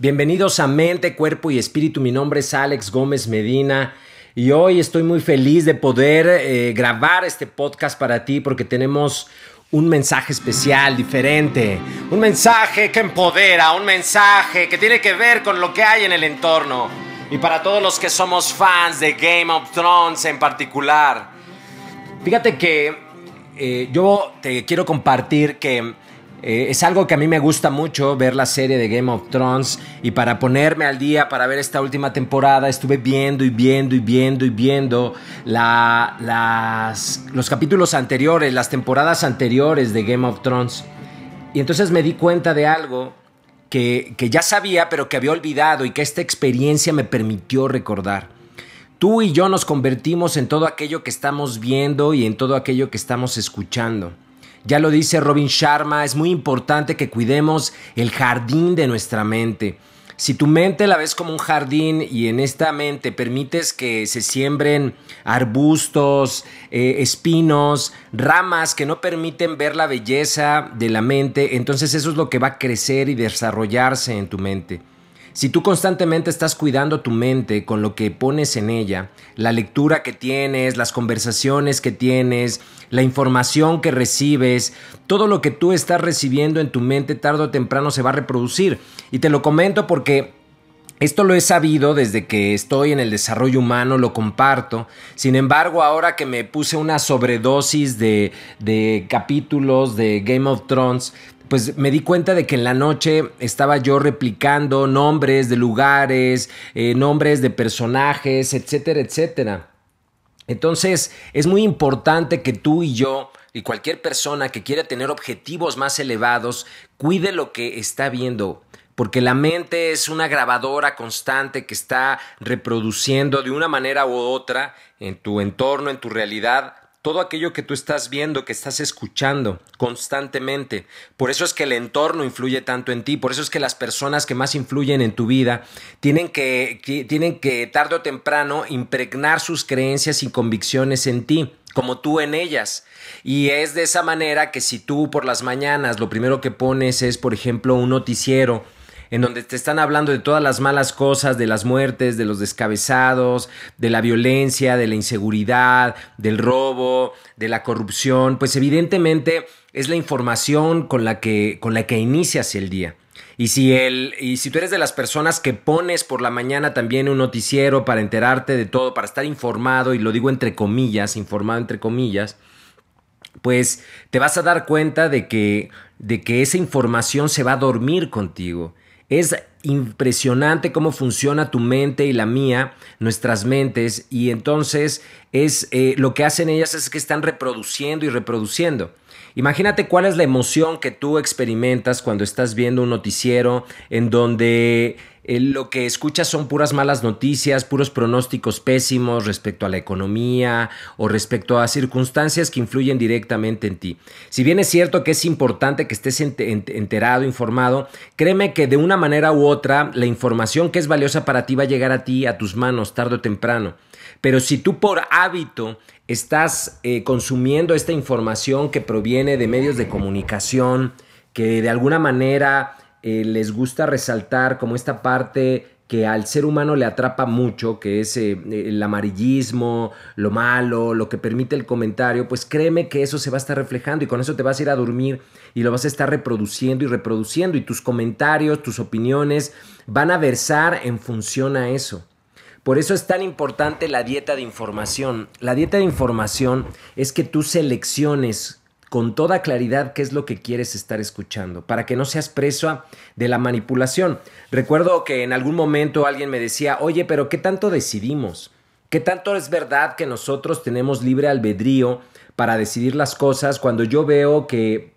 Bienvenidos a Mente, Cuerpo y Espíritu. Mi nombre es Alex Gómez Medina y hoy estoy muy feliz de poder eh, grabar este podcast para ti porque tenemos un mensaje especial, diferente. Un mensaje que empodera, un mensaje que tiene que ver con lo que hay en el entorno. Y para todos los que somos fans de Game of Thrones en particular. Fíjate que eh, yo te quiero compartir que eh, es algo que a mí me gusta mucho ver la serie de Game of Thrones y para ponerme al día, para ver esta última temporada, estuve viendo y viendo y viendo y viendo las, los capítulos anteriores, las temporadas anteriores de Game of Thrones. Y entonces me di cuenta de algo que, que ya sabía pero que había olvidado y que esta experiencia me permitió recordar. Tú y yo nos convertimos en todo aquello que estamos viendo y en todo aquello que estamos escuchando. Ya lo dice Robin Sharma, es muy importante que cuidemos el jardín de nuestra mente. Si tu mente la ves como un jardín y en esta mente permites que se siembren arbustos, eh, espinos, ramas que no permiten ver la belleza de la mente, entonces eso es lo que va a crecer y desarrollarse en tu mente. Si tú constantemente estás cuidando tu mente con lo que pones en ella, la lectura que tienes, las conversaciones que tienes, la información que recibes, todo lo que tú estás recibiendo en tu mente tarde o temprano se va a reproducir. Y te lo comento porque esto lo he sabido desde que estoy en el desarrollo humano, lo comparto. Sin embargo, ahora que me puse una sobredosis de, capítulos de Game of Thrones, pues me di cuenta de que en la noche estaba yo replicando nombres de lugares, eh, nombres de personajes, etcétera, etcétera. Entonces es muy importante que tú y yo y cualquier persona que quiera tener objetivos más elevados cuide lo que está viendo, porque la mente es una grabadora constante que está reproduciendo de una manera u otra en tu entorno, en tu realidad, todo aquello que tú estás viendo, que estás escuchando constantemente. Por eso es que el entorno influye tanto en ti, por eso es que las personas que más influyen en tu vida tienen que, tienen que tarde o temprano impregnar sus creencias y convicciones en ti como tú en ellas. Y es de esa manera que si tú por las mañanas lo primero que pones es, por ejemplo, un noticiero, en donde te están hablando de todas las malas cosas, de las muertes, de los descabezados, de la violencia, de la inseguridad, del robo, de la corrupción, pues evidentemente es la información con la que, con la que inicias el día. Y si, el, y si tú eres de las personas que pones por la mañana también un noticiero para enterarte de todo, para estar informado, y lo digo entre comillas, informado entre comillas, pues te vas a dar cuenta de que, de que esa información se va a dormir contigo. Es impresionante cómo funciona tu mente y la mía, nuestras mentes, y entonces es eh, lo que hacen ellas es que están reproduciendo y reproduciendo. Imagínate cuál es la emoción que tú experimentas cuando estás viendo un noticiero en donde lo que escuchas son puras malas noticias, puros pronósticos pésimos respecto a la economía o respecto a circunstancias que influyen directamente en ti. Si bien es cierto que es importante que estés enterado, informado, créeme que de una manera u otra la información que es valiosa para ti va a llegar a ti, a tus manos, tarde o temprano. Pero si tú por hábito estás eh, consumiendo esta información que proviene de medios de comunicación, que de alguna manera eh, les gusta resaltar como esta parte que al ser humano le atrapa mucho, que es eh, el amarillismo, lo malo, lo que permite el comentario, pues créeme que eso se va a estar reflejando y con eso te vas a ir a dormir y lo vas a estar reproduciendo y reproduciendo y tus comentarios, tus opiniones van a versar en función a eso. Por eso es tan importante la dieta de información. La dieta de información es que tú selecciones con toda claridad qué es lo que quieres estar escuchando, para que no seas preso de la manipulación. Recuerdo que en algún momento alguien me decía, oye, pero ¿qué tanto decidimos? ¿Qué tanto es verdad que nosotros tenemos libre albedrío para decidir las cosas cuando yo veo que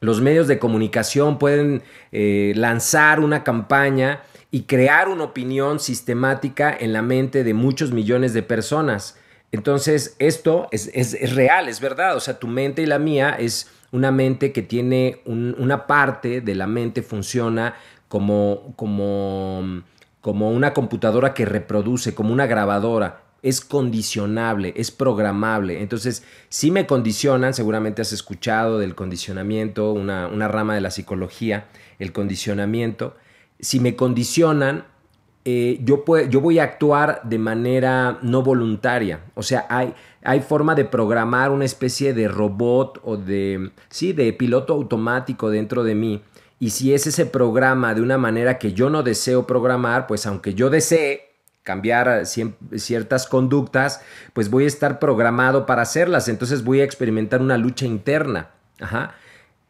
los medios de comunicación pueden eh, lanzar una campaña y crear una opinión sistemática en la mente de muchos millones de personas. Entonces, esto es, real, es verdad. O sea, tu mente y la mía es una mente que tiene una parte de la mente funciona como, como, como una computadora que reproduce, como una grabadora. Es condicionable, es programable. Entonces, si me condicionan, seguramente has escuchado del condicionamiento, una, una rama de la psicología, el condicionamiento si me condicionan, eh, yo, yo, voy a actuar de manera no voluntaria. O sea, hay, hay forma de programar una especie de robot o de, sí, de piloto automático dentro de mí. Y si es ese programa de una manera que yo no deseo programar, pues aunque yo desee cambiar ciertas conductas, pues voy a estar programado para hacerlas. Entonces voy a experimentar una lucha interna.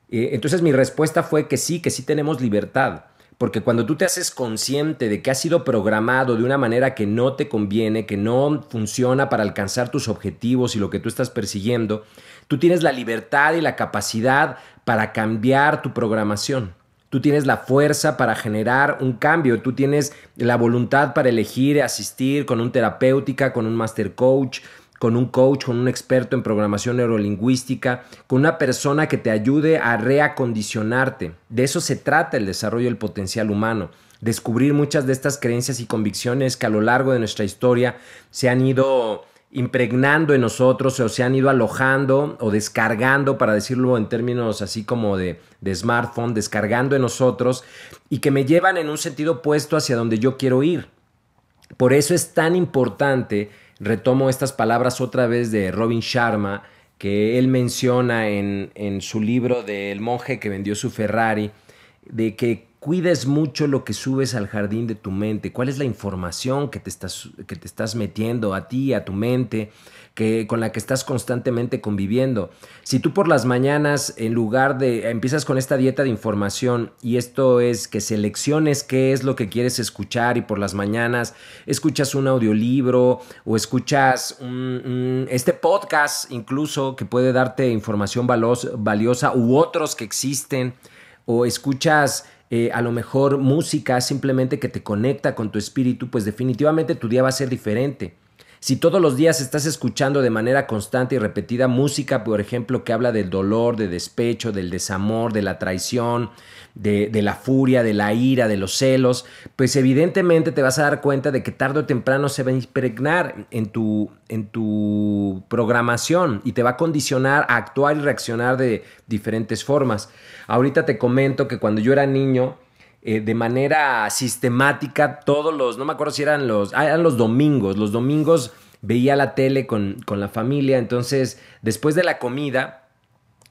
Eh, entonces mi respuesta fue que sí, que sí tenemos libertad. Porque cuando tú te haces consciente de que has sido programado de una manera que no te conviene, que no funciona para alcanzar tus objetivos y lo que tú estás persiguiendo, tú tienes la libertad y la capacidad para cambiar tu programación. Tú tienes la fuerza para generar un cambio, tú tienes la voluntad para elegir asistir con un terapéutica, con un master coach, con un coach, con un experto en programación neurolingüística, con una persona que te ayude a reacondicionarte. De eso se trata el desarrollo del potencial humano. Descubrir muchas de estas creencias y convicciones que a lo largo de nuestra historia se han ido impregnando en nosotros o se han ido alojando o descargando, para decirlo en términos así como de, de smartphone, descargando en nosotros y que me llevan en un sentido opuesto hacia donde yo quiero ir. Por eso es tan importante retomo estas palabras otra vez de Robin Sharma, que él menciona en, en su libro del monje que vendió su Ferrari, de que cuides mucho lo que subes al jardín de tu mente, cuál es la información que te estás, que te estás metiendo a ti, a tu mente, que, con la que estás constantemente conviviendo. Si tú por las mañanas, en lugar de, empiezas con esta dieta de información y esto es que selecciones qué es lo que quieres escuchar y por las mañanas escuchas un audiolibro o escuchas este podcast incluso que puede darte información valiosa u otros que existen o escuchas eh, a lo mejor música simplemente que te conecta con tu espíritu, pues definitivamente tu día va a ser diferente. Si todos los días estás escuchando de manera constante y repetida música, por ejemplo, que habla del dolor, de despecho, del desamor, de la traición, de, la furia, de la ira, de los celos, pues evidentemente te vas a dar cuenta de que tarde o temprano se va a impregnar en tu, en tu programación y te va a condicionar a actuar y reaccionar de diferentes formas. Ahorita te comento que cuando yo era niño, eh, de manera sistemática todos los, no me acuerdo si eran los, ah, eran los domingos, los domingos veía la tele con, con la familia, entonces después de la comida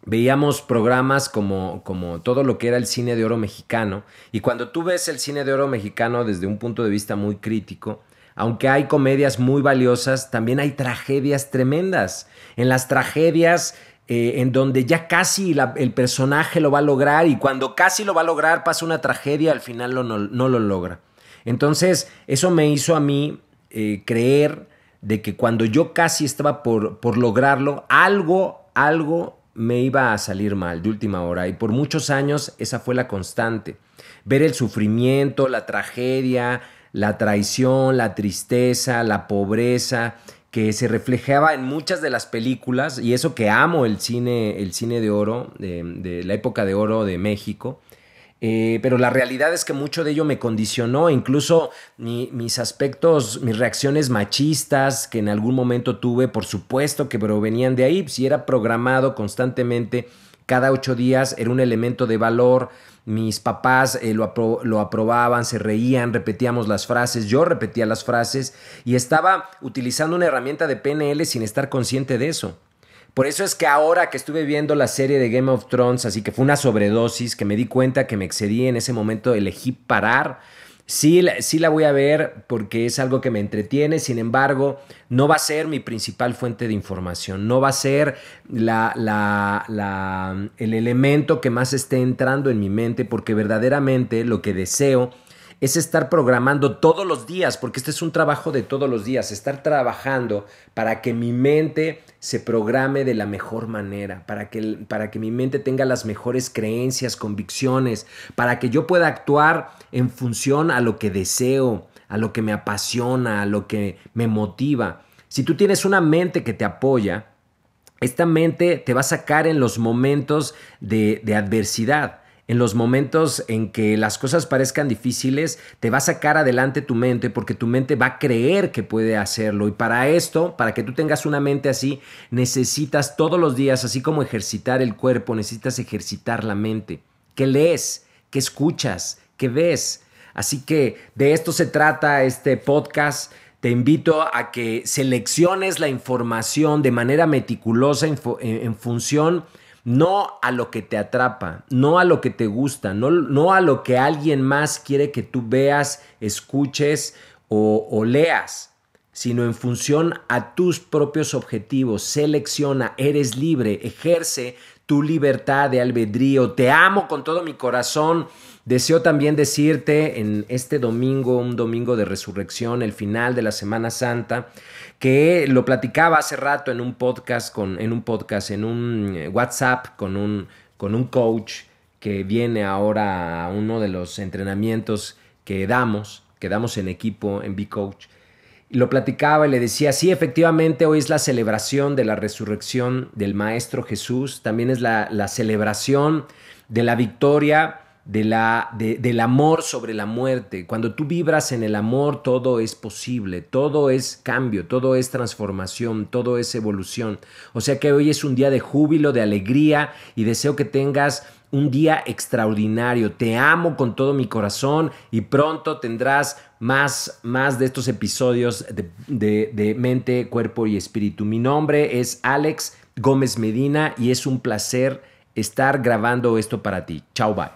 veíamos programas como, como todo lo que era el cine de oro mexicano, y cuando tú ves el cine de oro mexicano desde un punto de vista muy crítico, aunque hay comedias muy valiosas, también hay tragedias tremendas. En las tragedias eh, en donde ya casi el personaje lo va a lograr y cuando casi lo va a lograr pasa una tragedia, al final no, lo logra. Entonces, eso me hizo a mí eh, creer de que cuando yo casi estaba por, por lograrlo, algo, algo me iba a salir mal de última hora. Y por muchos años esa fue la constante. Ver el sufrimiento, la tragedia, la traición, la tristeza, la pobreza, que se reflejaba en muchas de las películas, y eso que amo el cine, el cine de oro, de, la época de oro de México, eh, pero la realidad es que mucho de ello me condicionó, incluso mis aspectos, mis reacciones machistas que en algún momento tuve, por supuesto que provenían de ahí, si era programado constantemente cada ocho días, era un elemento de valor, mis papás eh, lo, lo, aprobaban, se reían, repetíamos las frases, yo repetía las frases y estaba utilizando una herramienta de PNL sin estar consciente de eso. Por eso es que ahora que estuve viendo la serie de Game of Thrones, así que fue una sobredosis, que me di cuenta que me excedí en ese momento, elegí parar Sí, la voy a ver porque es algo que me entretiene, sin embargo, no va a ser mi principal fuente de información, no va a ser la, la, el elemento que más esté entrando en mi mente, porque verdaderamente lo que deseo es estar programando todos los días, porque este es un trabajo de todos los días, estar trabajando para que mi mente se programe de la mejor manera, para que, para que mi mente tenga las mejores creencias, convicciones, para que yo pueda actuar en función a lo que deseo, a lo que me apasiona, a lo que me motiva. Si tú tienes una mente que te apoya, esta mente te va a sacar en los momentos de, de adversidad en los momentos en que las cosas parezcan difíciles, te va a sacar adelante tu mente porque tu mente va a creer que puede hacerlo. Y para esto, para que tú tengas una mente así, necesitas todos los días, así como ejercitar el cuerpo, necesitas ejercitar la mente. ¿Qué lees? ¿Qué escuchas? ¿Qué ves? Así que de esto se trata este podcast. Te invito a que selecciones la información de manera meticulosa en, función no a lo que te atrapa, no a lo que te gusta, no, no a lo que alguien más quiere que tú veas, escuches o, o leas sino en función a tus propios objetivos. Selecciona, eres libre, ejerce tu libertad de albedrío. Te amo con todo mi corazón. Deseo también decirte en este domingo, un domingo de resurrección, el final de la Semana Santa, que lo platicaba hace rato en un podcast, con, en un podcast, en un eh, WhatsApp con un, con un coach que viene ahora a uno de los entrenamientos que damos, que damos en equipo en B-Coach lo platicaba y le decía, sí, efectivamente, hoy es la celebración de la resurrección del Maestro Jesús, también es la, celebración de la victoria de la, del amor sobre la muerte. Cuando tú vibras en el amor, todo es posible, todo es cambio, todo es transformación, todo es evolución. O sea que hoy es un día de júbilo, de alegría y deseo que tengas un día extraordinario. Te amo con todo mi corazón y pronto tendrás más, más de estos episodios de, de mente, cuerpo y espíritu. Mi nombre es Alex Gómez Medina y es un placer estar grabando esto para ti. Chao, bye.